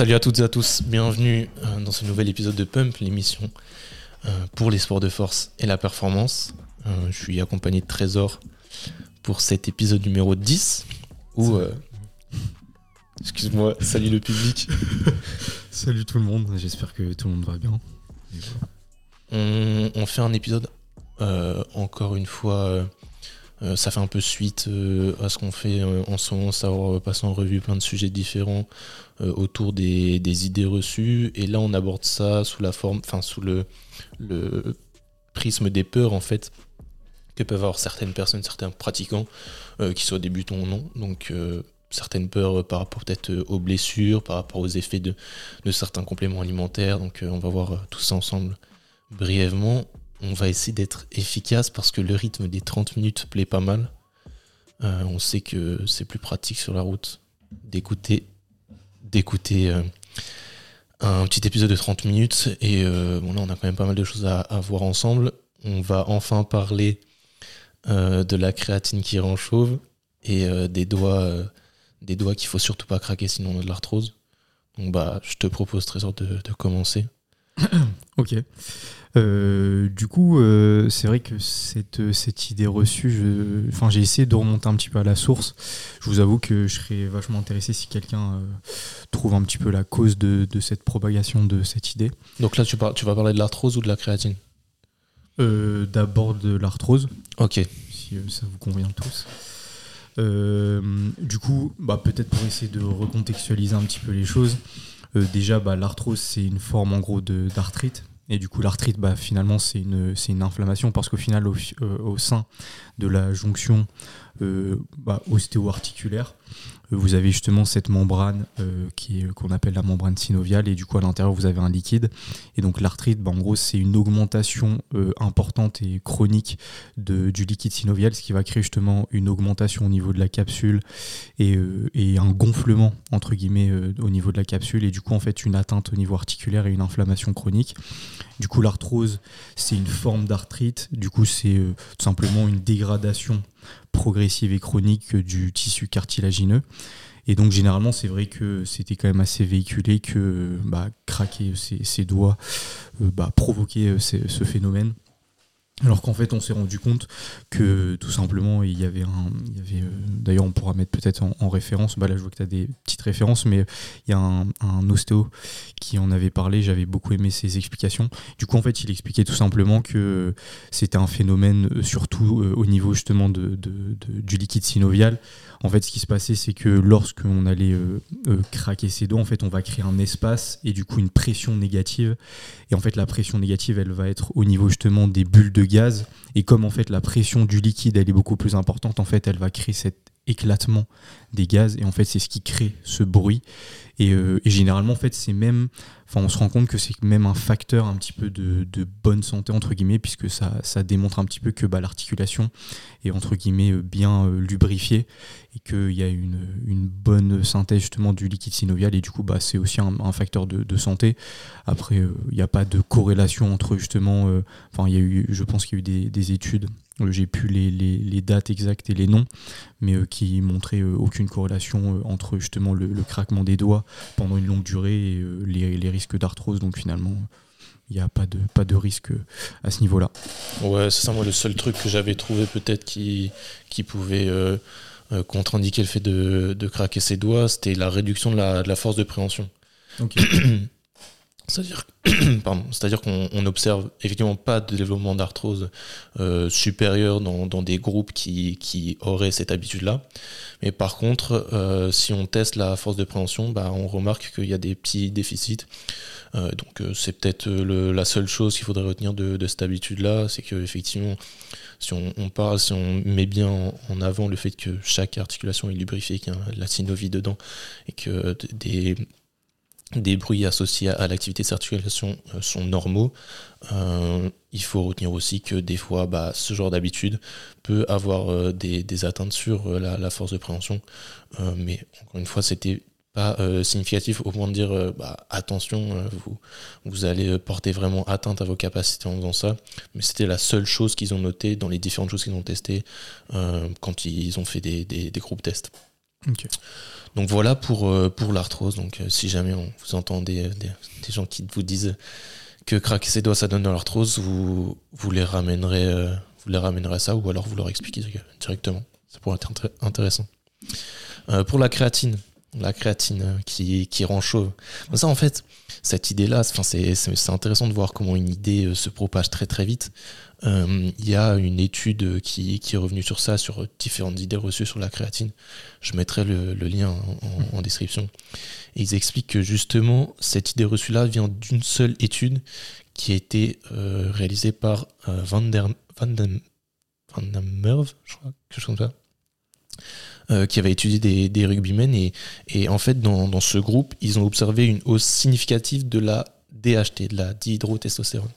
Salut à toutes et à tous, bienvenue euh, dans ce nouvel épisode de Pump, l'émission euh, pour les sports de force et la performance. Euh, je suis accompagné de Trésor pour cet épisode numéro 10 où... Excuse-moi, salut le public. salut tout le monde, j'espère que tout le monde va bien. On, on fait un épisode encore une fois euh, ça fait un peu suite euh, à ce qu'on fait euh, en ce moment, savoir passer en revue plein de sujets différents autour des, idées reçues. Et là, on aborde ça sous la forme, enfin sous le, prisme des peurs en fait que peuvent avoir certaines personnes, certains pratiquants, qui soient débutants ou non. Donc certaines peurs par rapport peut-être aux blessures, par rapport aux effets de certains compléments alimentaires. Donc on va voir tout ça ensemble brièvement on va essayer d'être efficace parce que le rythme des 30 minutes plaît pas mal. Euh, on sait que c'est plus pratique sur la route d'écouter euh, un petit épisode de 30 minutes. Et euh, bon, là, on a quand même pas mal de choses à, voir ensemble. On va enfin parler de la créatine qui rend chauve et des doigts, des doigts qu'il faut surtout pas craquer sinon on a de l'arthrose. Donc, bah, je te propose, Trésor, de, de commencer. ok. Euh, du coup, euh, c'est vrai que cette, cette idée reçue, enfin, j'ai essayé de remonter un petit peu à la source. Je vous avoue que je serais vachement intéressé si quelqu'un euh, trouve un petit peu la cause de, de, cette propagation de cette idée. Donc là, tu, tu vas parler de l'arthrose ou de la créatine? D'abord de l'arthrose. Ok. Si ça vous convient tous. du coup, bah, peut-être pour essayer de recontextualiser un petit peu les choses. Déjà, bah, l'arthrose, c'est une forme en gros d'arthrite. Et du coup, l'arthrite, bah, finalement, c'est une, une, inflammation parce qu'au final, au, euh, sein de la jonction euh, bah, ostéo-articulaire, vous avez justement cette membrane euh, qui est, qu'on appelle la membrane synoviale et du coup à l'intérieur vous avez un liquide. Et donc l'arthrite bah, en gros c'est une augmentation euh, importante et chronique de, du liquide synovial ce qui va créer justement une augmentation au niveau de la capsule et, euh, et un gonflement entre guillemets au niveau de la capsule et du coup en fait une atteinte au niveau articulaire et une inflammation chronique. Du coup l'arthrose c'est une forme d'arthrite. Du coup c'est tout simplement une dégradation progressive et chronique du tissu cartilagineux. Et donc généralement c'est vrai que c'était quand même assez véhiculé que bah, craquer ses, doigts euh, bah, provoquait euh, ce phénomène. Alors qu'en fait, on s'est rendu compte que tout simplement, il y avait un. Euh, d'ailleurs, on pourra mettre peut-être en, référence. Bah là, je vois que tu as des petites références, mais il y a un, ostéo qui en avait parlé. J'avais beaucoup aimé ses explications. Du coup, en fait, il expliquait tout simplement que c'était un phénomène, euh, surtout euh, au niveau justement de, du liquide synovial. En fait, ce qui se passait, c'est que lorsqu'on allait craquer ses doigts, en fait, on va créer un espace et du coup une pression négative. Et en fait, la pression négative, elle va être au niveau justement des bulles de gaz. Et comme en fait la pression du liquide elle est beaucoup plus importante, en fait elle va créer cet éclatement des gaz et en fait c'est ce qui crée ce bruit. Et, euh, généralement en fait c'est même enfin on se rend compte que c'est même un facteur un petit peu de, bonne santé entre guillemets puisque ça, ça démontre un petit peu que bah, l'articulation est entre guillemets euh, bien euh, lubrifiée et qu'il y a une, une, bonne synthèse justement du liquide synovial. Et du coup bah, c'est aussi un, facteur de, santé. Après il n'y a pas de corrélation entre justement enfin il y a eu je pense qu'il y a eu des études j'ai plus les, les, les, dates exactes et les noms, mais qui montraient aucune corrélation entre justement le, le, craquement des doigts pendant une longue durée et les, les risques d'arthrose. Donc finalement, il n'y a pas de, pas de risque à ce niveau-là. Ouais, c'est ça, moi, le seul truc que j'avais trouvé peut-être qui, qui pouvait euh, euh, contre-indiquer le fait de, de, craquer ses doigts, c'était la réduction de la, de la force de préhension. C'est-à-dire, c'est-à-dire qu'on n'observe effectivement pas de développement d'arthrose euh, supérieur dans, des groupes qui, qui auraient cette habitude-là. Mais par contre, euh, si on teste la force de préhension, bah, on remarque qu'il y a des petits déficits. Euh, donc c'est peut-être la seule chose qu'il faudrait retenir de, cette habitude-là, c'est qu'effectivement, si on, parle, si on met bien en avant le fait que chaque articulation est lubrifiée, qu'il y a la synovie dedans, et que des des bruits associés à, l'activité de circulation euh, sont normaux. Euh, il faut retenir aussi que des fois, bah, ce genre d'habitude peut avoir euh, des, atteintes sur la, force de préhension. mais encore une fois, c'était pas significatif au point de dire bah, attention, vous, allez porter vraiment atteinte à vos capacités en faisant ça. Mais c'était la seule chose qu'ils ont noté dans les différentes choses qu'ils ont testées quand ils ont fait des groupes tests. Donc voilà pour, pour l'arthrose. Donc si jamais on, vous entendez des, des, gens qui vous disent que craquer ses doigts ça donne de l'arthrose, vous, vous les ramènerez vous les ramènerez à ça ou alors vous leur expliquez directement. Ça pourrait être intéressant. pour la créatine, la créatine euh, qui, qui rend chauve. Ça, en fait, cette idée-là, c'est intéressant de voir comment une idée euh, se propage très très vite. Euh, il y a une étude qui, est revenue sur ça, sur différentes idées reçues sur la créatine. Je mettrai le, lien en, description. Ils expliquent que justement, cette idée reçue-là vient d'une seule étude qui a été réalisée par Van der Van, Van Merve, je crois, quelque chose comme ça. Euh, qui avait étudié des, des rugbymen et, et, en fait dans, ce groupe ils ont observé une hausse significative de la DHT, de la dihydrotestostérone.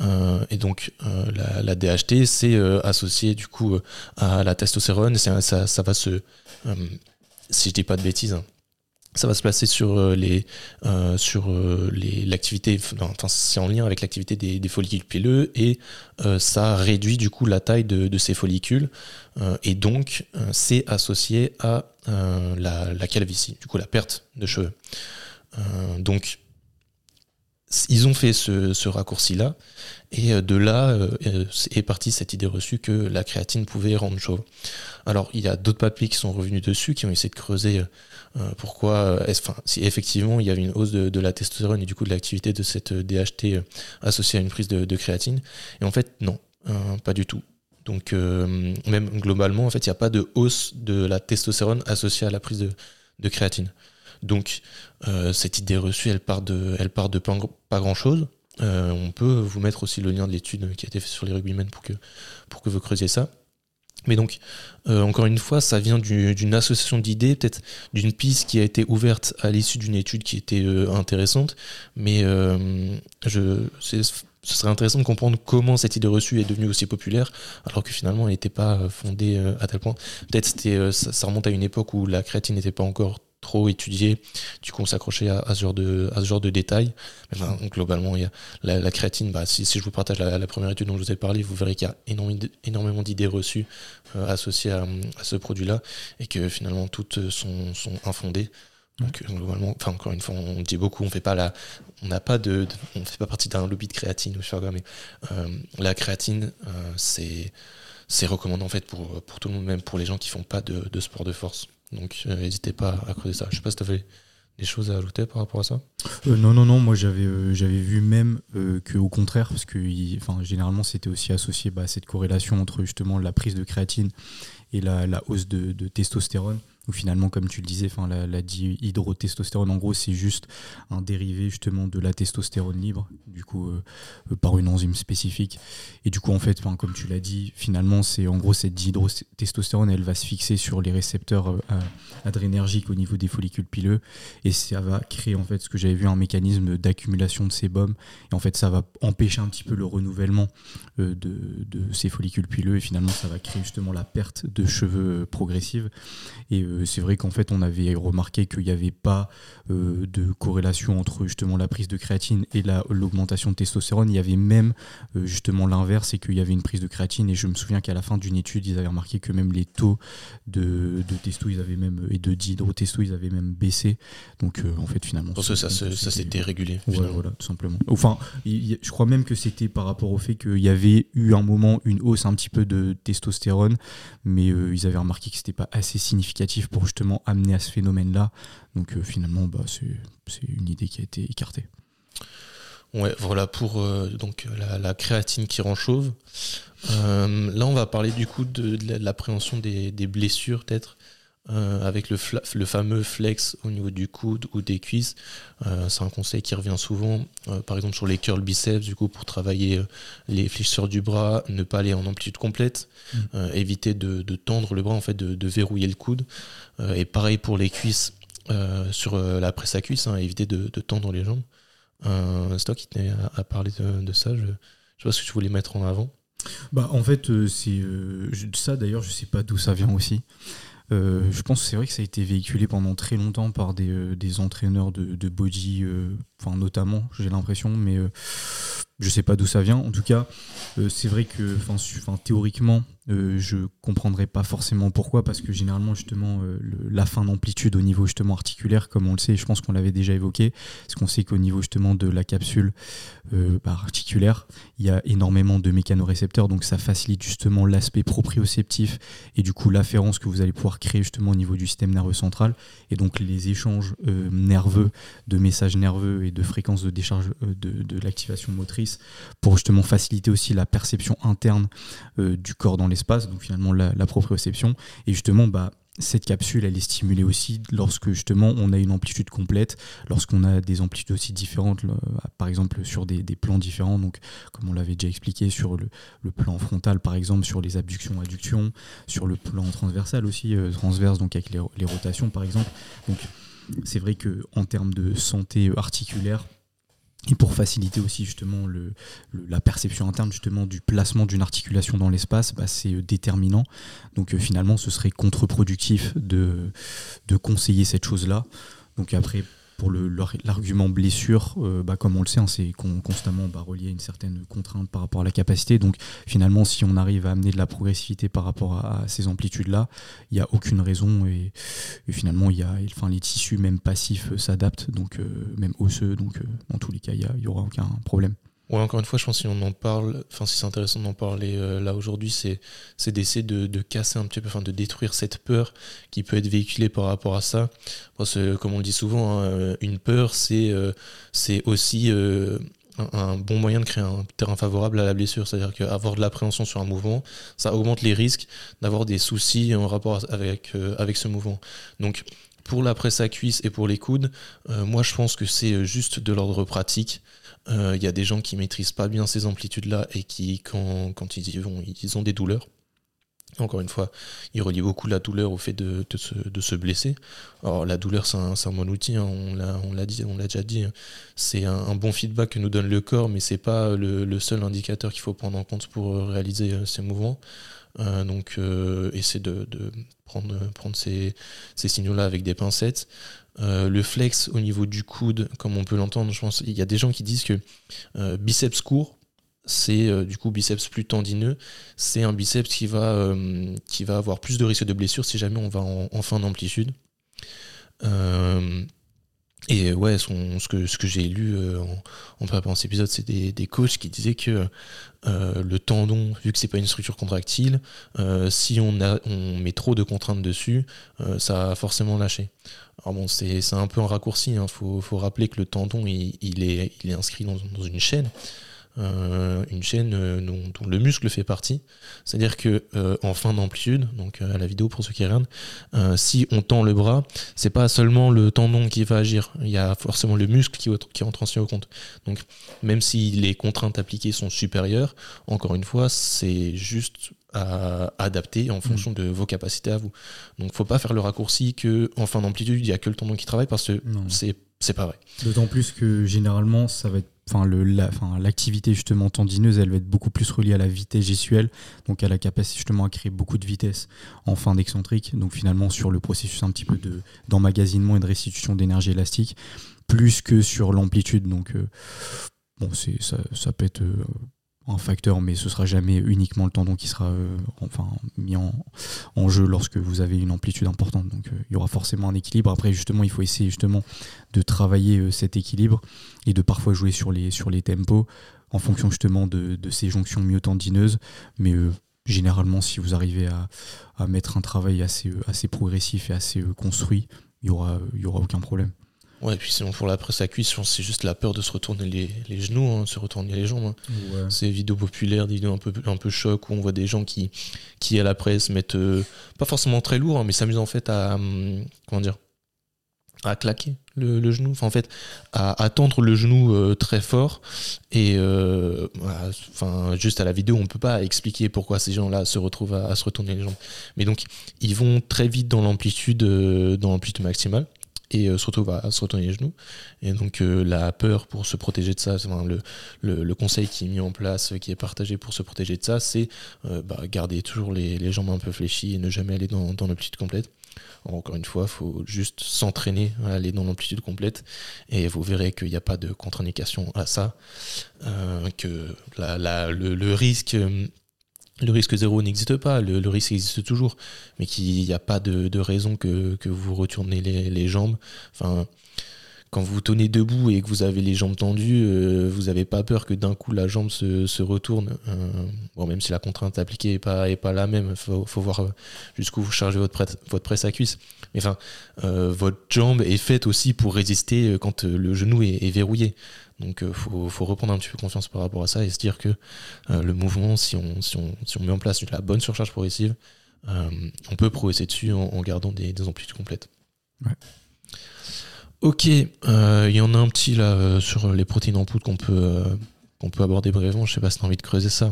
Euh, et donc euh, la, DHT c'est associé du coup à la testostérone, ça, ça va se, si je dis pas de bêtises, hein, ça va se placer sur euh, les euh, sur euh, les l'activité enfin c'est en lien avec l'activité des, des, follicules pileux et ça réduit du coup la taille de, de ces follicules et donc c'est associé à la, la, calvitie du coup la perte de cheveux. Donc ils ont fait ce, ce raccourci là et de là est partie cette idée reçue que la créatine pouvait rendre chauve. Alors il y a d'autres papiers qui sont revenus dessus qui ont essayé de creuser euh, pourquoi, euh, enfin, si effectivement il y avait une hausse de, la testostérone et du coup de l'activité de cette euh, DHT associée à une prise de, créatine? Et en fait, non, pas du tout. Donc même globalement, en fait, il n'y a pas de hausse de la testostérone associée à la prise de, créatine. Donc cette idée reçue, elle part de, elle part de pas, grand chose. on peut vous mettre aussi le lien de l'étude qui a été faite sur les rugbymen pour que, pour que vous creusiez ça. Mais donc, euh, encore une fois, ça vient d'une association d'idées, peut-être d'une piste qui a été ouverte à l'issue d'une étude qui était euh, intéressante. Mais euh, je, ce serait intéressant de comprendre comment cette idée reçue est devenue aussi populaire, alors que finalement elle n'était pas fondée à tel point. Peut-être ça, ça, remonte à une époque où la créatine n'était pas encore trop étudié. Du coup, on s'accrochait à, ce genre de, à ce genre de détails. Globalement, il y a la, créatine. Bah, si, si, je vous partage la, première étude dont je vous ai parlé, vous verrez qu'il y a énormément d'idées reçues euh, associées à, ce produit-là et que finalement toutes sont, sont infondées. Donc globalement, enfin encore une fois, on dit beaucoup, on fait pas la, on n'a pas de, on fait pas partie d'un lobby de créatine ou je sais pas mais euh, la créatine, euh, c'est c'est recommandé en fait pour, pour tout le monde, même pour les gens qui font pas de, de sport de force. Donc euh, n'hésitez pas à creuser ça. Je sais pas si tu avais des choses à ajouter par rapport à ça euh, Non, non, non. Moi, j'avais euh, j'avais vu même que au contraire, parce que généralement, c'était aussi associé bah, à cette corrélation entre justement la prise de créatine et la, hausse de, testostérone. Ou finalement, comme tu le disais, enfin, la, dihydrotestostérone, en gros, c'est juste un dérivé justement de la testostérone libre, du coup, euh, euh, par une enzyme spécifique. Et du coup, en fait, comme tu l'as dit, finalement, c'est en gros cette dihydrotestostérone, elle va se fixer sur les récepteurs euh, adrénergiques au niveau des follicules pileux, et ça va créer en fait ce que j'avais vu un mécanisme d'accumulation de sébum. Et en fait, ça va empêcher un petit peu le renouvellement de, de, ces follicules pileux, et finalement, ça va créer justement la perte de cheveux progressive. Et euh, c'est vrai qu'en fait, on avait remarqué qu'il n'y avait pas euh, de corrélation entre justement la prise de créatine et l'augmentation de testostérone. Il y avait même euh, justement l'inverse, c'est qu'il y avait une prise de créatine. Et je me souviens qu'à la fin d'une étude, ils avaient remarqué que même les taux de, de testo ils avaient même, et de dihydrotesto, ils avaient même baissé. Donc en fait, finalement. Pour ça, ça, ça s'était régulé. voilà, tout simplement. Enfin, je crois même que c'était par rapport au fait qu'il y avait eu un moment une hausse un petit peu de testostérone, mais ils avaient remarqué que c'était pas assez significatif pour justement amener à ce phénomène-là. Donc euh, finalement, bah, c'est une idée qui a été écartée. Ouais, voilà pour euh, donc la, créatine qui rend chauve. Euh, là, on va parler du coup de, l'appréhension des, blessures, peut-être. Avec le, le, fameux flex au niveau du coude ou des cuisses. c'est un conseil qui revient souvent, par exemple sur les curls biceps, du coup pour travailler les fléchisseurs du bras, ne pas aller en amplitude complète, mmh. éviter de, tendre le bras, en fait, de, de verrouiller le coude. Euh, et pareil pour les cuisses, euh, sur euh, la presse à cuisse, hein, éviter de, tendre les jambes. c'est toi qui tenais à, parler de, ça. Je ne sais pas ce que tu voulais mettre en avant. Bah, en fait, c'est ça d'ailleurs, je sais pas d'où ça vient aussi. Je pense que c'est vrai que ça a été véhiculé pendant très longtemps par des, des entraîneurs de, body, enfin notamment, j'ai l'impression, mais je sais pas d'où ça vient. En tout cas, c'est vrai que, théoriquement, Euh, je comprendrais pas forcément pourquoi, parce que généralement, justement, euh, la fin d'amplitude au niveau justement articulaire, comme on le sait, je pense qu'on l'avait déjà évoqué, parce qu'on sait qu'au niveau justement de la capsule euh, bah, articulaire, il y a énormément de mécanorécepteurs, donc ça facilite justement l'aspect proprioceptif et du coup l'afférence que vous allez pouvoir créer justement au niveau du système nerveux central, et donc les échanges nerveux, de messages nerveux et de fréquences de décharge de, de l'activation motrice, pour justement faciliter aussi la perception interne du corps dans les donc finalement la, proprioception. Et justement, bah, cette capsule, elle est stimulée aussi lorsque justement on a une amplitude complète, lorsqu'on a des amplitudes aussi différentes, par exemple sur des, plans différents, donc comme on l'avait déjà expliqué sur le, plan frontal par exemple, sur les abductions, adductions, sur le plan transversal aussi, euh, transverse donc avec les, les, rotations par exemple. Donc c'est vrai que en termes de santé articulaire, et pour faciliter aussi justement le, la perception interne justement du placement d'une articulation dans l'espace, bah, c'est euh, déterminant. Donc euh, finalement, ce serait contre-productif de, de conseiller cette chose-là. Donc après, pour l'argument blessure, euh, bah, comme on le sait, hein, c'est constamment bah, relié à une certaine contrainte par rapport à la capacité. Donc finalement, si on arrive à amener de la progressivité par rapport à, ces amplitudes-là, il n'y a aucune raison. Et, finalement, y a, les tissus, même passifs, euh, s'adaptent, donc euh, même osseux. Donc dans tous les cas, il n'y aura aucun problème. Ouais, encore une fois, je pense que si on en parle, enfin si c'est intéressant d'en parler euh, là aujourd'hui, c'est c'est d'essayer de, casser un petit peu, enfin de détruire cette peur qui peut être véhiculée par rapport à ça. Parce que comme on le dit souvent, hein, euh, une peur, c'est euh, c'est aussi un, bon moyen de créer un terrain favorable à la blessure. C'est-à-dire qu'avoir de l'appréhension sur un mouvement, ça augmente les risques d'avoir des soucis en rapport avec, avec ce mouvement. Donc, pour la presse à cuisse et pour les coudes, moi je pense que c'est juste de l'ordre pratique. Il euh, y a des gens qui maîtrisent pas bien ces amplitudes-là et qui, quand, ils y vont, ils ont des douleurs. Encore une fois, ils relient beaucoup la douleur au fait de, se, blesser. Alors la douleur, c'est un, bon outil, hein. on l'a déjà dit. C'est un, bon feedback que nous donne le corps, mais c'est pas le, seul indicateur qu'il faut prendre en compte pour réaliser euh, ces mouvements. Euh, donc, euh, essayer de, prendre, ces signaux-là avec des pincettes. Euh, le flex au niveau du coude, comme on peut l'entendre, je pense, il y a des gens qui disent que euh, biceps court, c'est euh, du coup biceps plus tendineux, c'est un biceps qui va, qui va avoir plus de risque de blessure si jamais on va en, fin d'amplitude. Et ouais, ce que, j'ai lu en, en préparant cet épisode, c'est des, coachs qui disaient que le tendon, vu que c'est pas une structure contractile, si on, a, met trop de contraintes dessus, ça va forcément lâcher. Alors bon, c'est un peu un raccourci, il hein. faut, rappeler que le tendon, il, est, inscrit dans une chaîne. Euh, une chaîne euh, dont, le muscle fait partie. C'est-à-dire que euh, en fin d'amplitude, donc à la vidéo pour ceux qui regardent, si on tend le bras, c'est pas seulement le tendon qui va agir, il y a forcément le muscle qui, qui entre en au compte. Donc même si les contraintes appliquées sont supérieures, encore une fois, c'est juste à adapter en fonction mm. de vos capacités à vous. Donc faut pas faire le raccourci que en fin d'amplitude, il y a que le tendon qui travaille parce que c'est c'est pas vrai. D'autant plus que généralement ça va être l'activité justement tendineuse, elle va être beaucoup plus reliée à la vitesse gestuelle, donc à la capacité justement à créer beaucoup de vitesse en fin d'excentrique, donc finalement sur le processus un petit peu de d'emmagasinement et de restitution d'énergie élastique, plus que sur l'amplitude. Donc euh, bon, c'est ça, ça peut euh, un facteur, mais ce sera jamais uniquement le tendon qui sera euh, enfin mis en, jeu lorsque vous avez une amplitude importante. Donc euh, il y aura forcément un équilibre. Après justement, il faut essayer justement de travailler euh, cet équilibre et de parfois jouer sur les sur les tempos en fonction justement de, ces jonctions myotendineuses. Mais généralement, si vous arrivez à, mettre un travail assez assez progressif et assez construit, il y aura aura aucun problème. Ouais, et puis sinon pour la presse à cuisse, c'est juste la peur de se retourner les, les genoux, hein, se retourner les jambes. Hein. C'est vidéos populaires, des vidéos un peu, un peu choc où on voit des gens qui, qui à la presse mettent euh, pas forcément très lourd, hein, mais s'amusent en fait à hum, comment dire à claquer le, le, genou, enfin en fait à, tendre le genou euh, très fort et euh, enfin juste à la vidéo on peut pas expliquer pourquoi ces gens-là se retrouvent à, à, se retourner les jambes, mais donc ils vont très vite dans l'amplitude dans l'amplitude maximale et euh, surtout va se retourner les genoux. Et donc euh, la peur pour se protéger de ça, le, le, conseil qui est mis en place, qui est partagé pour se protéger de ça, c'est euh, bah, garder toujours les, les, jambes un peu fléchies et ne jamais aller dans, dans l'amplitude complète. Encore une fois, il faut juste s'entraîner à aller dans l'amplitude complète et vous verrez qu'il n'y a pas de contre-indication à ça, que la, la, le, le, risque le risque zéro n'existe pas, le, risque existe toujours, mais qu'il n'y a pas de, raison que, vous retournez les, jambes. Quand vous tenez debout et que vous avez les jambes tendues, euh, vous n'avez pas peur que d'un coup la jambe se, retourne. Euh, bon, même si la contrainte appliquée n'est pas, la même, il faut, voir euh, jusqu'où vous chargez votre, presse, à cuisse. Mais enfin, votre jambe est faite aussi pour résister quand le genou est, verrouillé. Donc il faut, reprendre un petit peu confiance par rapport à ça et se dire que le mouvement, si on, met en place la bonne surcharge progressive, on peut progresser dessus en, gardant des, des amplitudes complètes. Ok, euh, il y en a un petit là euh, sur les protéines en poudre qu'on peut, euh, qu'on peut aborder brièvement. Je sais pas si tu as envie de creuser ça.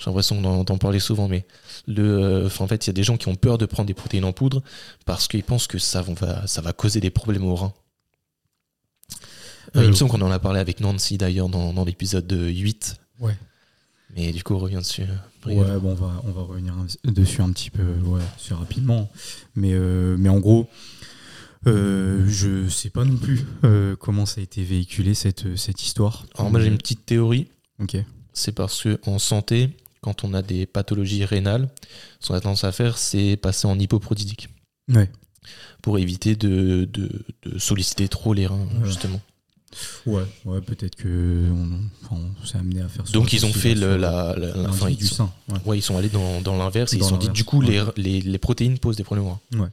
J'ai l'impression d'en parler souvent, mais le, en fait, il y a des gens qui ont peur de prendre des protéines en poudre parce qu'ils pensent que ça va, ça va causer des problèmes au rein. il me semble qu'on en a parlé avec Nancy d'ailleurs dans, l'épisode 8. Ouais. Mais du coup, on revient dessus. Ouais, bon, on va, on va revenir dessus un petit peu ouais, rapidement. Mais, mais en gros, euh, je sais pas non plus euh, comment ça a été véhiculé cette, cette histoire. Alors moi j'ai une petite théorie. Ok. C'est parce que en santé, quand on a des pathologies rénales, ce qu'on a tendance à faire, c'est passer en hypoprotidique. Ouais. Pour éviter de, de, solliciter trop les reins, justement. Ouais, ouais peut-être que on, s'est amené à faire ça. Donc ils ont fait le, la, la, fin, du sein. Ouais. ils sont allés dans, dans l'inverse et ils se sont dit du coup les, les, les, protéines posent des problèmes. Ouais.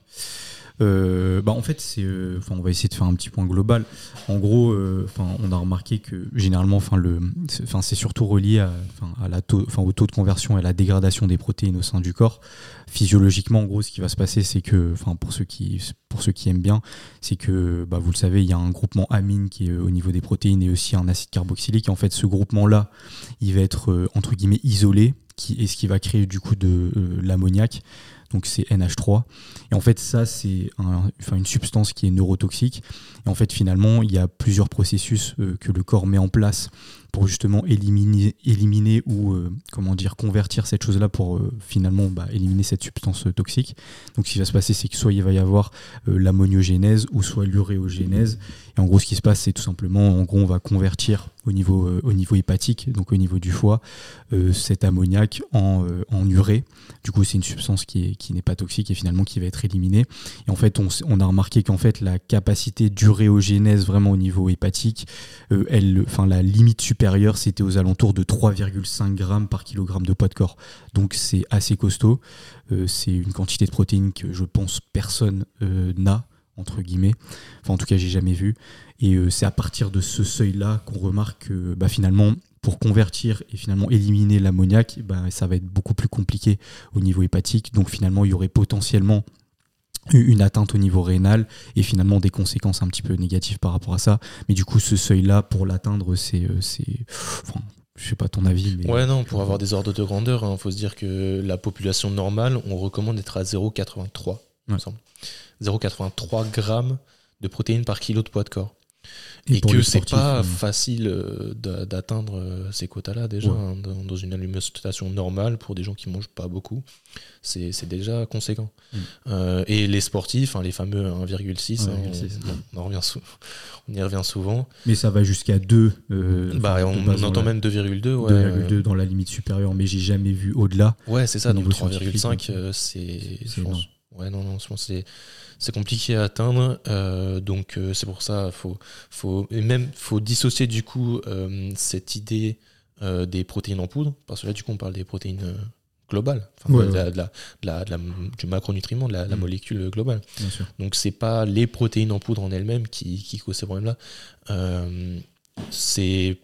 Euh, bah en fait, euh, on va essayer de faire un petit point global. En gros, euh, on a remarqué que généralement, le, c'est surtout relié au taux de conversion et à la dégradation des protéines au sein du corps. Physiologiquement, en gros, ce qui va se passer, c'est que, pour ceux qui, aiment bien, c'est que, bah, vous le savez, il y a un groupement amine qui est au niveau des protéines et aussi un acide carboxylique. Et en fait, ce groupement-là, il va être entre guillemets isolé, est ce qui va créer du coup de l'ammoniac donc c'est NH3. Et en fait, ça, c'est une substance qui est neurotoxique. Et en fait, finalement, il y a plusieurs processus euh, que le corps met en place pour justement éliminer, éliminer ou euh, comment dire convertir cette chose-là pour euh, finalement bah, éliminer cette substance toxique. Donc ce qui va se passer, c'est que soit il va y avoir l'ammoniogénèse ou soit l'uréogénèse. Et en gros, ce qui se passe, c'est tout simplement, en gros, on va convertir au niveau, euh, au niveau hépatique, donc au niveau du foie, euh, cet ammoniac en, euh, en, urée. Du coup, c'est une substance qui, qui n'est pas toxique et finalement qui va être éliminée. Et en fait, on, a remarqué qu'en fait, la capacité d'uréogénèse vraiment au niveau hépatique, elle, enfin, la limite supérieure, c'était aux alentours de 3,5 grammes par kilogramme de poids de corps. Donc, c'est assez costaud. c'est une quantité de protéines que je pense personne n'a entre guillemets. Enfin, en tout cas, j'ai jamais vu. Et euh, c'est à partir de ce seuil-là qu'on remarque que bah, finalement, pour convertir et finalement éliminer l'ammoniac, bah, ça va être beaucoup plus compliqué au niveau hépatique. Donc finalement, il y aurait potentiellement une atteinte au niveau rénal et finalement des conséquences un petit peu négatives par rapport à ça. Mais du coup, ce seuil-là, pour l'atteindre, c'est... Euh, enfin, je sais pas ton avis. Mais... Ouais, non, pour avoir des ordres de grandeur, il hein, faut se dire que la population normale, on recommande d'être à 0,83, il me semble. 0,83 grammes de protéines par kilo de poids de corps. Et, que c'est pas euh, facile euh, d'atteindre euh, ces quotas-là déjà hein, dans, une alimentation normale pour des gens qui mangent pas beaucoup. C'est déjà conséquent. Mm. et les sportifs, hein, les fameux 1,6, hein, on, on, on, y revient souvent. Mais ça va jusqu'à 2. bah, on, entend même 2,2. Ouais, 2,2 dans la limite supérieure, mais j'ai jamais vu au-delà. Ouais, c'est ça. Donc 3,5, c'est. Ouais, non, non, je pense c'est c'est compliqué à atteindre. Euh, donc euh, c'est pour ça, faut, faut, et même faut dissocier du coup euh, cette idée des protéines en poudre, parce que là du coup on parle des protéines globales, du macronutriment, de la, mm. molécule globale. Donc c'est pas les protéines en poudre en elles-mêmes qui, qui causent ces problèmes-là. c'est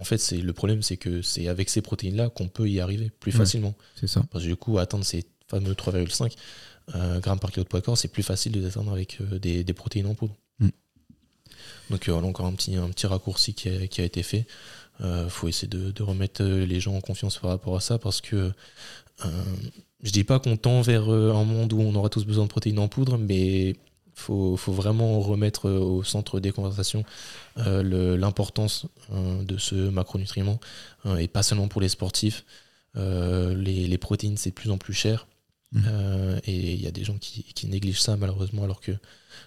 en fait, c'est le problème, c'est que c'est avec ces protéines-là qu'on peut y arriver plus facilement. C'est ça. Parce que du coup, atteindre ces fameux 3,5, euh, grammes par kilo de poids corps, c'est plus facile de descendre avec euh, des, protéines en poudre. Mm. Donc euh, voilà encore un petit, un petit raccourci qui a, qui a été fait. Il faut essayer de, de, remettre les gens en confiance par rapport à ça parce que je dis pas qu'on tend vers un monde où on aura tous besoin de protéines en poudre, mais faut, faut vraiment remettre au centre des conversations l'importance de ce macronutriment et pas seulement pour les sportifs. les, les, protéines, c'est de plus en plus cher. Mmh. Euh, et il y a des gens qui, négligent ça malheureusement alors que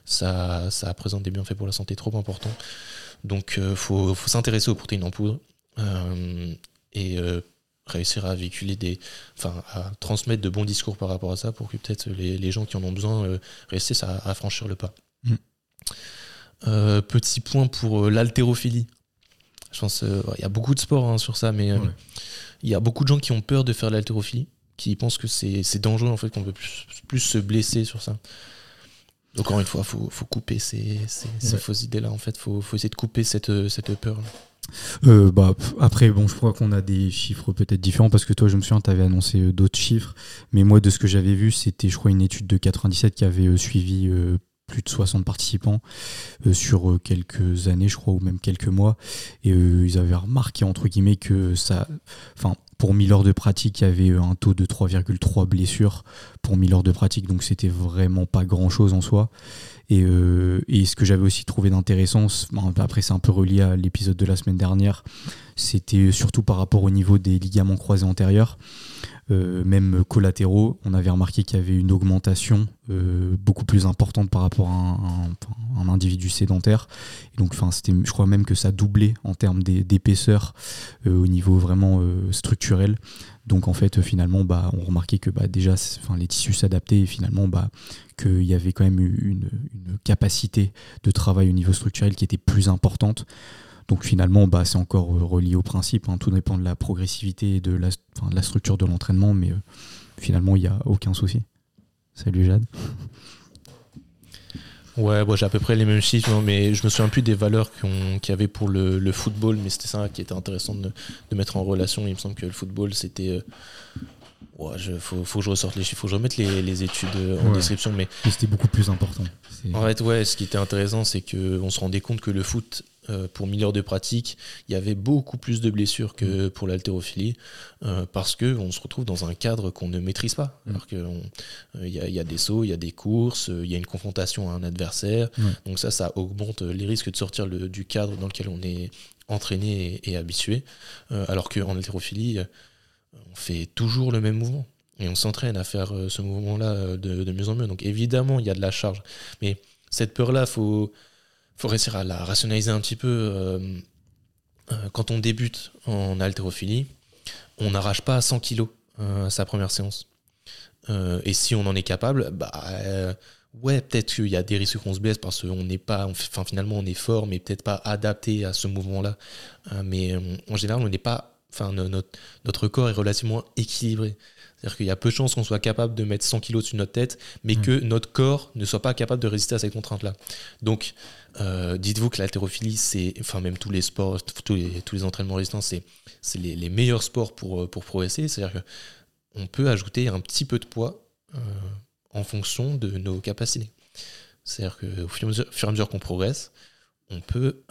ça, ça présente des bienfaits pour la santé trop importants. Donc il euh, faut, s'intéresser aux protéines en poudre euh, et réussir à véhiculer des. Enfin, à transmettre de bons discours par rapport à ça pour que peut-être les, gens qui en ont besoin réussissent à, franchir le pas. Mm. Euh, petit point pour l'haltérophilie. Je pense il y a beaucoup de sports hein, sur ça, mais il y a beaucoup de gens qui ont peur de faire l'haltérophilie, qui pensent que c'est dangereux en fait, qu'on peut plus, se blesser sur ça. Donc encore une fois, il faut, faut, couper ces, ces, fausses idées-là. En fait, il faut, faut, essayer de couper cette, cette peur. -là. Euh, bah, après, bon, je crois qu'on a des chiffres peut-être différents parce que toi, je me souviens, tu avais annoncé euh, d'autres chiffres. Mais moi, de ce que j'avais vu, c'était, je crois, une étude de 97 qui avait euh, suivi plus de 60 participants sur quelques années, je crois, ou même quelques mois. Et ils avaient remarqué, entre guillemets, que ça. Enfin, pour 1000 heures de pratique, il y avait un taux de 3,3 blessures pour 1000 heures de pratique. Donc, c'était vraiment pas grand-chose en soi. Euh, et, ce que j'avais aussi trouvé d'intéressant, après c'est un peu relié à l'épisode de la semaine dernière, c'était surtout par rapport au niveau des ligaments croisés antérieurs. Euh, même collatéraux, on avait remarqué qu'il y avait une augmentation euh, beaucoup plus importante par rapport à un, individu sédentaire. Et donc, je crois même que ça doublait en termes d'épaisseur au niveau vraiment structurel. Donc en fait, finalement, bah, on remarquait que bah, déjà, les tissus s'adaptaient et finalement, bah, qu'il y avait quand même une, capacité de travail au niveau structurel qui était plus importante. Donc finalement, bah, c'est encore relié au principe. Hein. Tout dépend de la progressivité et de la, la structure de l'entraînement, mais euh, finalement, il n'y a aucun souci. Salut Jade. Ouais, j'ai à peu près les mêmes chiffres, hein, mais je me souviens plus des valeurs qu'il y avait pour le, football, mais c'était ça qui était intéressant de, mettre en relation. Il me semble que le football, c'était. Euh, ouais, il faut, faut, que je ressorte les chiffres, faut que je remette les, études euh, en description. Mais, c'était beaucoup plus important. En fait, ouais, ce qui était intéressant, c'est qu'on se rendait compte que le foot, euh, pour 1000 heures de pratique, il y avait beaucoup plus de blessures que mm. pour l'haltérophilie, euh, parce qu'on se retrouve dans un cadre qu'on ne maîtrise pas. Mm. Alors qu'il euh, y, a des sauts, il y a des courses, il y a une confrontation à un adversaire. Donc ça, ça augmente les risques de sortir du cadre dans lequel on est entraîné et, habitué. alors qu'en haltérophilie, on fait toujours le même mouvement. Et on s'entraîne à faire ce mouvement-là de, de mieux en mieux. Donc évidemment, il y a de la charge. Mais cette peur-là, faut faut réussir à la rationaliser un petit peu. Euh, euh, quand on débute en haltérophilie, on n'arrache pas 100 kilos euh, à sa première séance. et si on en est capable, bah ouais, peut-être qu'il y a des risques qu'on se blesse parce qu'on n'est pas, enfin finalement on est fort, mais peut-être pas adapté à ce mouvement-là. mais en général, on n'est pas, enfin notre, notre corps est relativement équilibré. C'est-à-dire qu'il y a peu de chances qu'on soit capable de mettre 100 kg dessus de notre tête, mais mm. que notre corps ne soit pas capable de résister à cette contrainte-là. Donc, euh, dites-vous que l'haltérophilie, c'est, enfin même tous les sports, tous les, tous les entraînements résistants, c'est, c'est les, meilleurs sports pour, euh, pour progresser. C'est-à-dire qu'on peut ajouter un petit peu de poids euh, en fonction de nos capacités. C'est-à-dire qu'au fur et à mesure qu'on progresse, on peut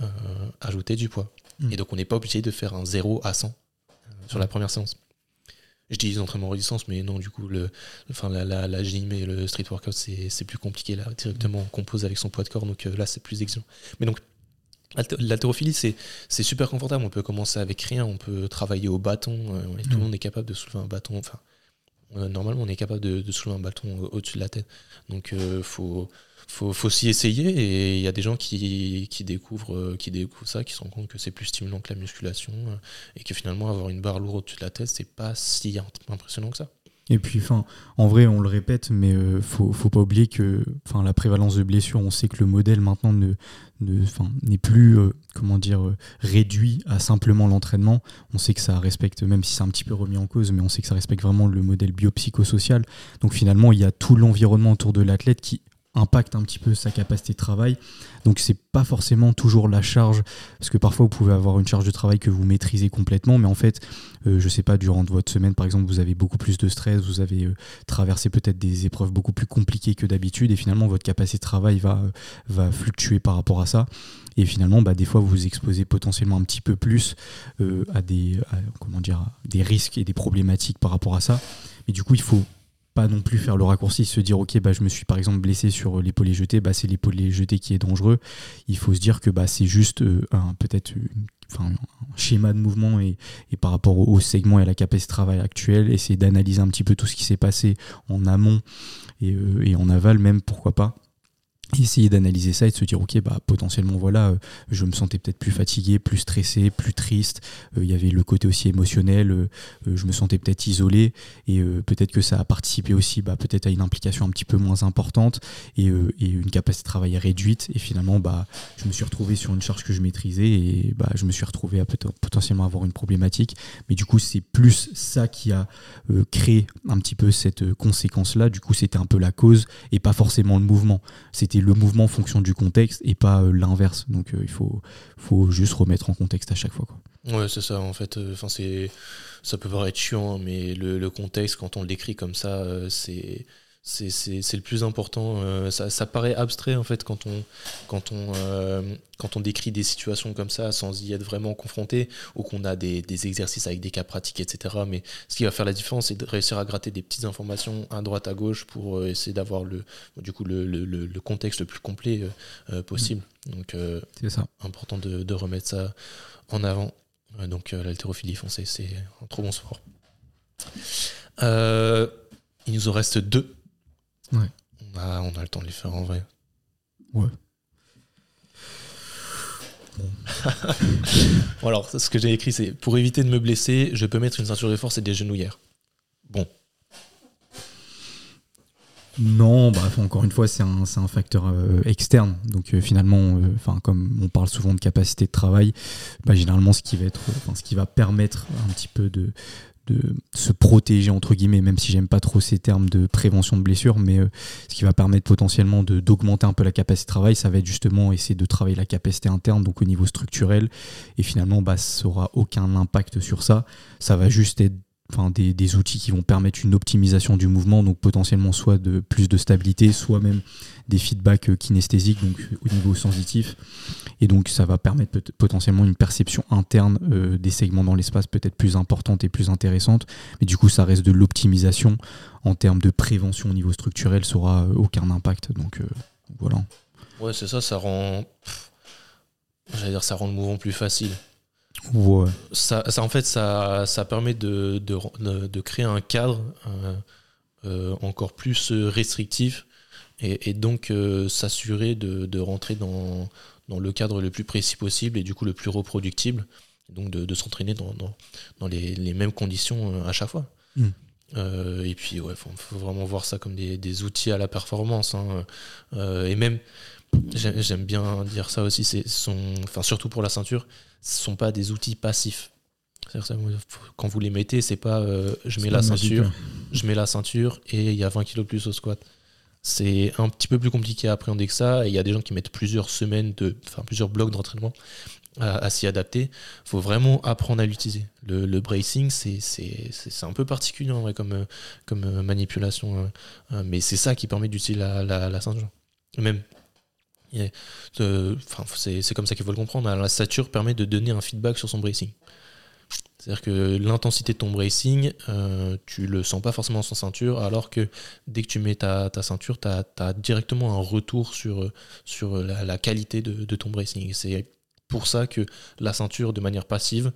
ajouter du poids. Mm. Et donc on n'est pas obligé de faire un 0 à 100 sur la première séance je dis entraînements en résistance, mais non, du coup, le, enfin, la, la, gym et le street workout, c'est plus compliqué. Là, directement, on compose avec son poids de corps, donc euh, là, c'est plus exigeant. Mais donc, l'haltérophilie, c'est super confortable. On peut commencer avec rien, on peut travailler au bâton. Euh, tout le mm. monde est capable de soulever un bâton. Enfin, euh, normalement, on est capable de, de soulever un bâton au-dessus de la tête. Donc, il faut faut, faut s'y essayer et il y a des gens qui, découvrent, euh, qui découvrent ça, qui se rendent compte que c'est plus stimulant que la musculation euh, et que finalement avoir une barre lourde au-dessus de la tête, c'est pas si impressionnant que ça. Et puis, en vrai, on le répète, mais euh, faut, faut pas oublier que, enfin, la prévalence de blessures, on sait que le modèle maintenant ne, n'est plus, comment dire, réduit à simplement l'entraînement. On sait que ça respecte, même si c'est un petit peu remis en cause, mais on sait que ça respecte vraiment le modèle biopsychosocial. Donc finalement, il y a tout l'environnement autour de l'athlète qui impacte un petit peu sa capacité de travail. Donc c'est pas forcément toujours la charge, parce que parfois vous pouvez avoir une charge de travail que vous maîtrisez complètement, mais en fait, euh, je sais pas, durant votre semaine par exemple, vous avez beaucoup plus de stress, vous avez euh, traversé peut-être des épreuves beaucoup plus compliquées que d'habitude, et finalement votre capacité de travail va, euh, va fluctuer par rapport à ça. Et finalement, bah, des fois, vous vous exposez potentiellement un petit peu plus à, des, des risques et des problématiques par rapport à ça. Mais du coup, il faut pas non plus faire le raccourci, se dire ok bah je me suis par exemple blessé sur l'épaulé jeté, bah c'est l'épaulé jeté qui est dangereux. Il faut se dire que bah c'est juste euh, un peut-être un schéma de mouvement et, par rapport au, segment et à la capacité de travail actuelle, essayer d'analyser un petit peu tout ce qui s'est passé en amont et, euh, et, en aval même pourquoi pas essayer d'analyser ça et de se dire ok bah potentiellement voilà euh, je me sentais peut-être plus fatigué plus stressé plus triste. Euh, il y avait le côté aussi émotionnel euh, je me sentais peut-être isolé. Et peut-être que ça a participé aussi bah, peut-être à une implication un petit peu moins importante et, une capacité de travail réduite. Et finalement bah je me suis retrouvé sur une charge que je maîtrisais et bah je me suis retrouvé à potentiellement avoir une problématique. Mais du coup c'est plus ça qui a créé un petit peu cette conséquence là du coup c'était un peu la cause et pas forcément le mouvement. C'était le mouvement en fonction du contexte et pas euh, l'inverse. Donc euh, il faut, juste remettre en contexte à chaque fois. Ouais, c'est ça, en fait. Euh, ça peut paraître chiant, hein, mais le, contexte, quand on l'écrit comme ça, c'est c'est le plus important. Euh, ça, ça, paraît abstrait en fait quand on, quand, on, euh, quand on décrit des situations comme ça sans y être vraiment confronté ou qu'on a des, des, exercices avec des cas pratiques, etc. Mais ce qui va faire la différence, c'est de réussir à gratter des petites informations à droite, à gauche pour euh, essayer d'avoir le, du coup, le, le, le, contexte le plus complet possible. Donc, c'est ça. important de, de, remettre ça en avant. donc, l'haltérophilie foncée, c'est un trop bon sport. il nous en reste deux Ouais. On a, on a le temps de les faire en vrai. Ouais. Bon. alors, ce que j'ai écrit, c'est pour éviter de me blesser, je peux mettre une ceinture de force et des genouillères. Bon. Non, bah, encore une fois, c'est un, un, facteur euh, externe. Donc euh, finalement, euh, comme on parle souvent de capacité de travail, bah, généralement ce qui va être, ce qui va permettre un petit peu de, de se protéger entre guillemets, même si j'aime pas trop ces termes de prévention de blessures, mais euh, ce qui va permettre potentiellement d'augmenter un peu la capacité de travail, ça va être justement essayer de travailler la capacité interne, donc au niveau structurel, et finalement bah, ça aura aucun impact sur ça, ça va juste être enfin, des, des, outils qui vont permettre une optimisation du mouvement, donc potentiellement soit de plus de stabilité, soit même des feedbacks euh, kinesthésiques, donc au niveau sensitif. Et donc ça va permettre potentiellement une perception interne euh, des segments dans l'espace peut-être plus importante et plus intéressante. Mais du coup, ça reste de l'optimisation en termes de prévention au niveau structurel, ça aura euh, aucun impact. Donc voilà. Ouais, c'est ça, ça rend. J'allais dire, ça rend le mouvement plus facile. Ça, ça, en fait, ça, ça permet de, de, de, créer un cadre euh, euh, encore plus restrictif et, et donc euh, s'assurer de, de, rentrer dans, dans, le cadre le plus précis possible et du coup le plus reproductible, donc de, s'entraîner dans, dans, dans les, les, mêmes conditions à chaque fois. Hmm. et puis, il ouais, faut, faut, vraiment voir ça comme des, des outils à la performance. Hein. et même, j'aime bien dire ça aussi, c'est son, enfin, surtout pour la ceinture, ce sont pas des outils passifs. Quand vous les mettez, c'est pas euh, je mets la ceinture, je mets la ceinture et il y a 20 kg plus au squat. C'est un petit peu plus compliqué à appréhender que ça. Et il y a des gens qui mettent plusieurs semaines, de, enfin plusieurs blocs d'entraînement à, s'y adapter. Il faut vraiment apprendre à l'utiliser. Le, bracing, c'est un peu particulier en vrai, comme, comme euh, manipulation. Euh, mais c'est ça qui permet d'utiliser la, la, la ceinture. Même c'est comme ça qu'il faut le comprendre. La stature permet de donner un feedback sur son bracing. C'est-à-dire que l'intensité de ton bracing, euh, tu le sens pas forcément sans ceinture, alors que dès que tu mets ta, ceinture, tu as, directement un retour sur, sur la, qualité de, de, ton bracing. C'est pour ça que la ceinture, de manière passive,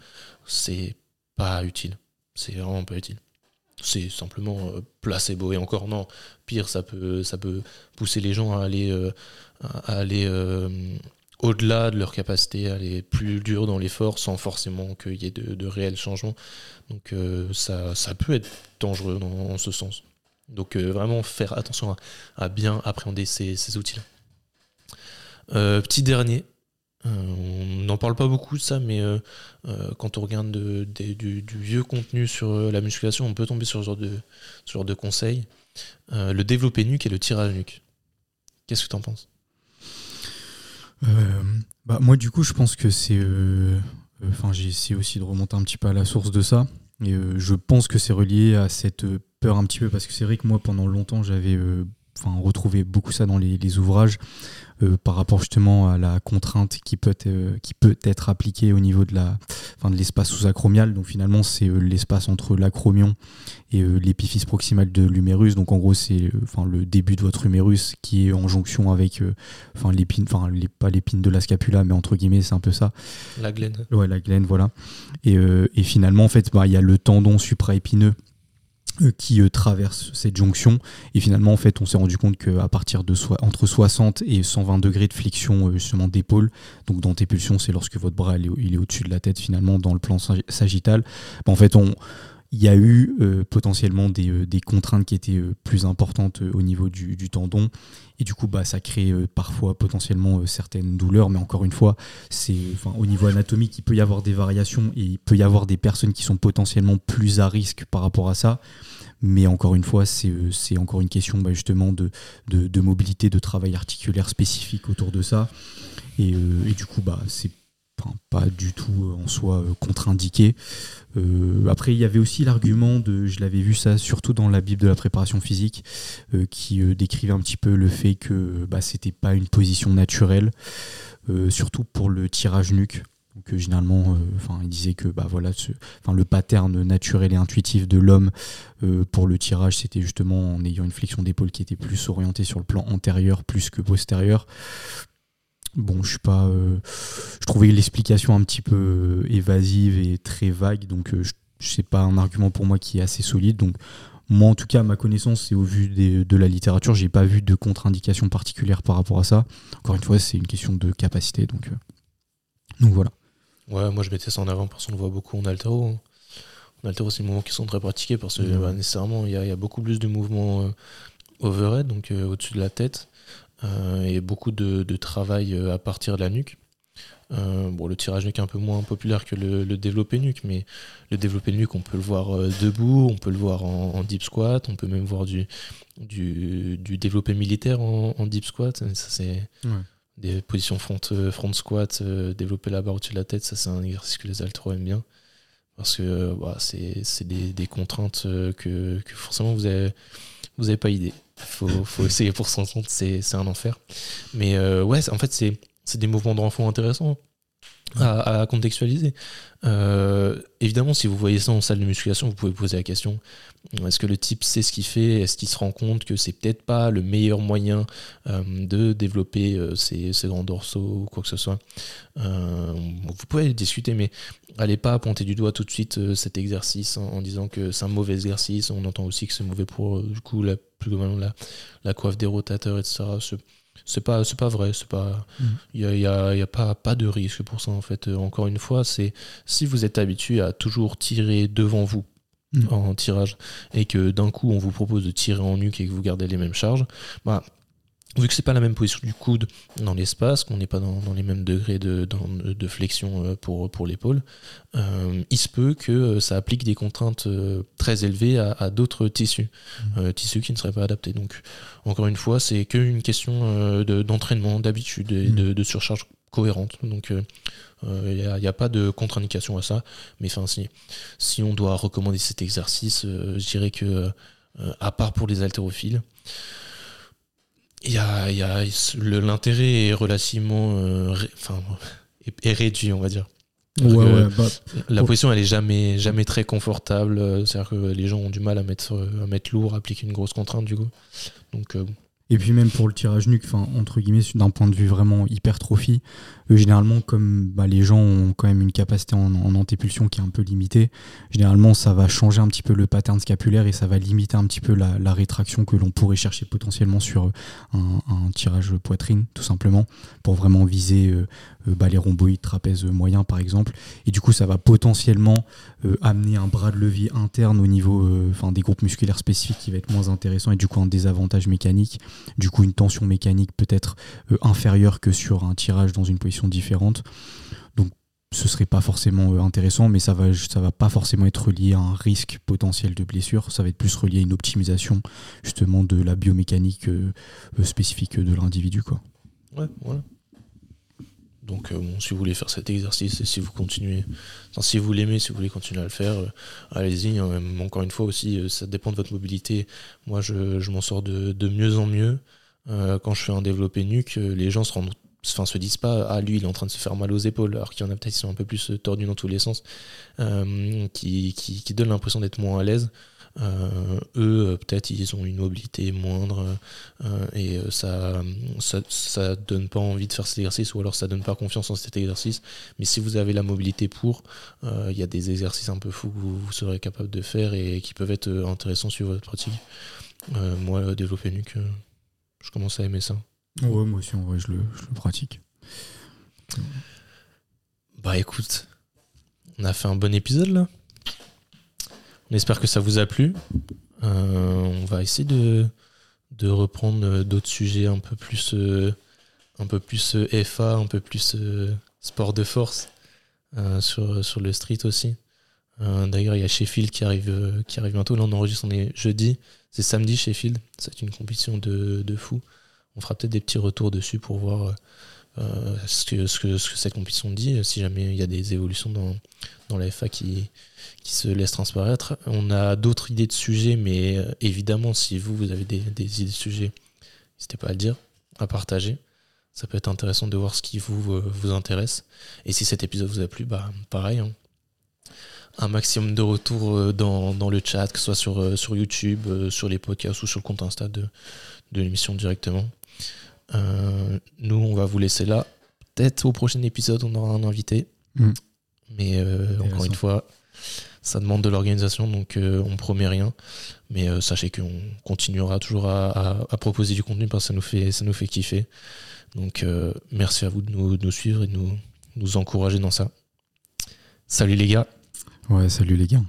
c'est pas utile. C'est vraiment pas utile c'est simplement euh, placebo et encore non pire ça peut ça peut pousser les gens à aller euh, à aller euh, au-delà de leur capacité à aller plus dur dans l'effort sans forcément qu'il y ait de, réels changements. Donc ça, ça peut être dangereux dans, ce sens. Donc vraiment faire attention à, bien appréhender ces, ces outils là petit dernier. Euh, on n'en parle pas beaucoup de ça, mais euh, euh, quand on regarde du, vieux contenu sur la musculation, on peut tomber sur ce genre de, genre de conseils. le développé nuque et le tirage nuque. Qu'est-ce que tu en penses? Bah, Moi, du coup, je pense que c'est. Enfin, j'ai essayé aussi de remonter un petit peu à la source de ça. Et je pense que c'est relié à cette peur un petit peu, parce que c'est vrai que moi, pendant longtemps, j'avais enfin, retrouvé beaucoup ça dans les ouvrages. Euh, par rapport justement à la contrainte qui peut, être, euh, qui peut être appliquée au niveau de la fin de l'espace sous-acromial. Donc finalement, c'est euh, l'espace entre l'acromion et l'épiphyse proximale de l'humérus. Donc en gros, c'est enfin le début de votre humérus qui est en jonction avec enfin l'épine, enfin pas l'épine de la scapula, mais entre guillemets, c'est un peu ça. La glaine. Ouais, la glaine, voilà. Et, et finalement, en fait, bah, il y a le tendon supraépineux qui euh, traverse cette jonction. Et finalement en fait on s'est rendu compte qu'à partir de entre 60 et 120 degrés de flexion euh, justement d'épaule donc dans tes pulsions c'est lorsque votre bras il est, au-dessus de la tête finalement dans le plan sagittal. Bah, en fait on il y a eu potentiellement des, contraintes qui étaient plus importantes au niveau du, tendon. Et du coup bah ça crée parfois potentiellement certaines douleurs. Mais encore une fois c'est au niveau anatomique il peut y avoir des variations et il peut y avoir des personnes qui sont potentiellement plus à risque par rapport à ça. Mais encore une fois, c'est euh, encore une question bah, justement de, mobilité, de travail articulaire spécifique autour de ça. Et, euh, et du coup, bah, c'est pas du tout euh, en soi contre-indiqué. après, il y avait aussi l'argument de, je l'avais vu ça surtout dans la Bible de la préparation physique, qui décrivait un petit peu le fait que bah, c'était pas une position naturelle, surtout pour le tirage nuque. Donc euh, généralement, euh, il disait que bah voilà, le pattern naturel et intuitif de l'homme euh, pour le tirage, c'était justement en ayant une flexion d'épaule qui était plus orientée sur le plan antérieur plus que postérieur. Bon, je suis pas, je trouvais l'explication un petit peu évasive et très vague, donc je sais pas un argument pour moi qui est assez solide. Donc moi, en tout cas, à ma connaissance et au vu de la littérature, j'ai pas vu de contre-indication particulière par rapport à ça. Encore une fois, c'est une question de capacité, donc, donc voilà. Ouais, moi je mettais ça en avant parce qu'on le voit beaucoup en altéro. En altéro, c'est des mouvements qui sont très pratiqués parce que bah, nécessairement, il y, a beaucoup plus de mouvements euh, overhead, donc euh, au-dessus de la tête, euh, et beaucoup de, travail à partir de la nuque. bon, le tirage nuque est un peu moins populaire que le, développé nuque, mais le développé nuque, on peut le voir debout, on peut le voir en, deep squat, on peut même voir du, du, développé militaire en, deep squat. Ça, c'est des positions front, euh, front squat, euh, développer la barre au-dessus de la tête, ça c'est un exercice que les altros aiment bien. Parce que euh, bah, c'est des, des, contraintes que, que, forcément vous n'avez vous avez pas idée. Faut, faut, essayer pour s'en compte, c'est un enfer. Mais ouais, en fait, c'est des mouvements de renfort intéressants à, contextualiser. Euh, évidemment, si vous voyez ça en salle de musculation, vous pouvez poser la question est-ce que le type sait ce qu'il fait? Est-ce qu'il se rend compte que c'est peut-être pas le meilleur moyen euh, de développer euh, ses, grands dorsaux ou quoi que ce soit? Vous pouvez discuter, mais allez pas pointer du doigt tout de suite cet exercice en, disant que c'est un mauvais exercice. On entend aussi que c'est mauvais pour du coup la, plus globalement la, la coiffe des rotateurs, etc c'est pas c'est pas vrai c'est pas il y, a, y a, pas pas de risque pour ça en fait euh, encore une fois c'est si vous êtes habitué à toujours tirer devant vous mm. en tirage et que d'un coup on vous propose de tirer en nuque et que vous gardez les mêmes charges bah vu que c'est pas la même position du coude dans l'espace, qu'on n'est pas dans, les mêmes degrés de, de flexion euh, pour, pour l'épaule, euh, il se peut que euh, ça applique des contraintes très élevées à, d'autres tissus, mmh. tissus qui ne seraient pas adaptés. Donc, encore une fois, c'est qu'une question d'entraînement, d'habitude et mmh. de, surcharge cohérente. Donc, il n'y a, pas de contre-indication à ça. Mais enfin, si, si on doit recommander cet exercice, je dirais que, à part pour les haltérophiles, il y a, y a l'intérêt est relativement euh, enfin est, réduit on va dire. Bah, la position elle est jamais jamais très confortable. Euh, c'est à dire que les gens ont du mal à mettre à mettre lourd à appliquer une grosse contrainte du coup. Donc euh, et puis même pour le tirage nuque, enfin entre guillemets, d'un point de vue vraiment hypertrophie, euh, généralement comme bah, les gens ont quand même une capacité en, antépulsion qui est un peu limitée, généralement ça va changer un petit peu le pattern scapulaire et ça va limiter un petit peu la, rétraction que l'on pourrait chercher potentiellement sur un, tirage poitrine, tout simplement, pour vraiment viser euh, euh, bah, les rhomboïdes trapèzes moyens par exemple. Et du coup ça va potentiellement amener un bras de levier interne au niveau des groupes musculaires spécifiques qui va être moins intéressant et du coup un désavantage mécanique du coup une tension mécanique peut-être euh, inférieure que sur un tirage dans une position différente. Donc ce serait pas forcément euh, intéressant, mais ça va, ça va pas forcément être lié à un risque potentiel de blessure. Ça va être plus relié à une optimisation justement de la biomécanique euh, spécifique de l'individu, quoi. Ouais, voilà. Donc, si vous voulez faire cet exercice et si vous continuez, si vous l'aimez, si vous voulez continuer à le faire, allez-y. Hein. encore une fois aussi, ça dépend de votre mobilité. Moi, je, m'en sors de, mieux en mieux. quand je fais un développé nuque, les gens se rendent enfin, se disent pas ah lui il est en train de se faire mal aux épaules alors qu'il y en a peut-être qui sont un peu plus tordus dans tous les sens qui, qui, qui donnent l'impression d'être moins à l'aise euh, eux, euh, peut-être, ils ont une mobilité moindre euh, et ça, ça, ça, donne pas envie de faire cet exercice ou alors ça donne pas confiance en cet exercice. Mais si vous avez la mobilité pour, il y a des exercices un peu fous que vous, serez capable de faire et qui peuvent être intéressants sur votre pratique. moi, développer nuque, je commence à aimer ça. Ouais, moi aussi, en vrai, je le, je le pratique. Bah écoute, on a fait un bon épisode là. On espère que ça vous a plu. Euh, on va essayer de, de reprendre d'autres sujets un peu plus, euh, un peu plus euh, FA, un peu plus sport de force sur, sur le street aussi. D'ailleurs, il y a Sheffield qui arrive, qui arrive bientôt. Là, on enregistre, on est jeudi. C'est samedi Sheffield. C'est une compétition de, de fou. On fera peut-être des petits retours dessus pour voir ce, que, ce, que, ce, que, cette compétition dit, si jamais il y a des évolutions dans, dans la FA qui, qui se laisse transparaître. On a d'autres idées de sujets, mais euh, évidemment, si vous, vous avez des, idées de sujets, n'hésitez pas à le dire, à partager. Ça peut être intéressant de voir ce qui vous, euh, vous intéresse. Et si cet épisode vous a plu, bah, pareil. Hein. Un maximum de retours euh, dans, le chat, que ce soit sur, sur YouTube, sur les podcasts ou sur le compte Insta de, de l'émission directement. Nous, on va vous laisser là. Peut-être au prochain épisode, on aura un invité. Mm. Mais encore une fois, ça demande de l'organisation, donc euh, on promet rien. Mais euh, sachez qu'on continuera toujours à, proposer du contenu parce que ça nous fait, ça nous fait kiffer. Donc euh, merci à vous de nous, de nous, suivre et de nous, nous encourager dans ça. Salut les gars. Ouais, salut les gars.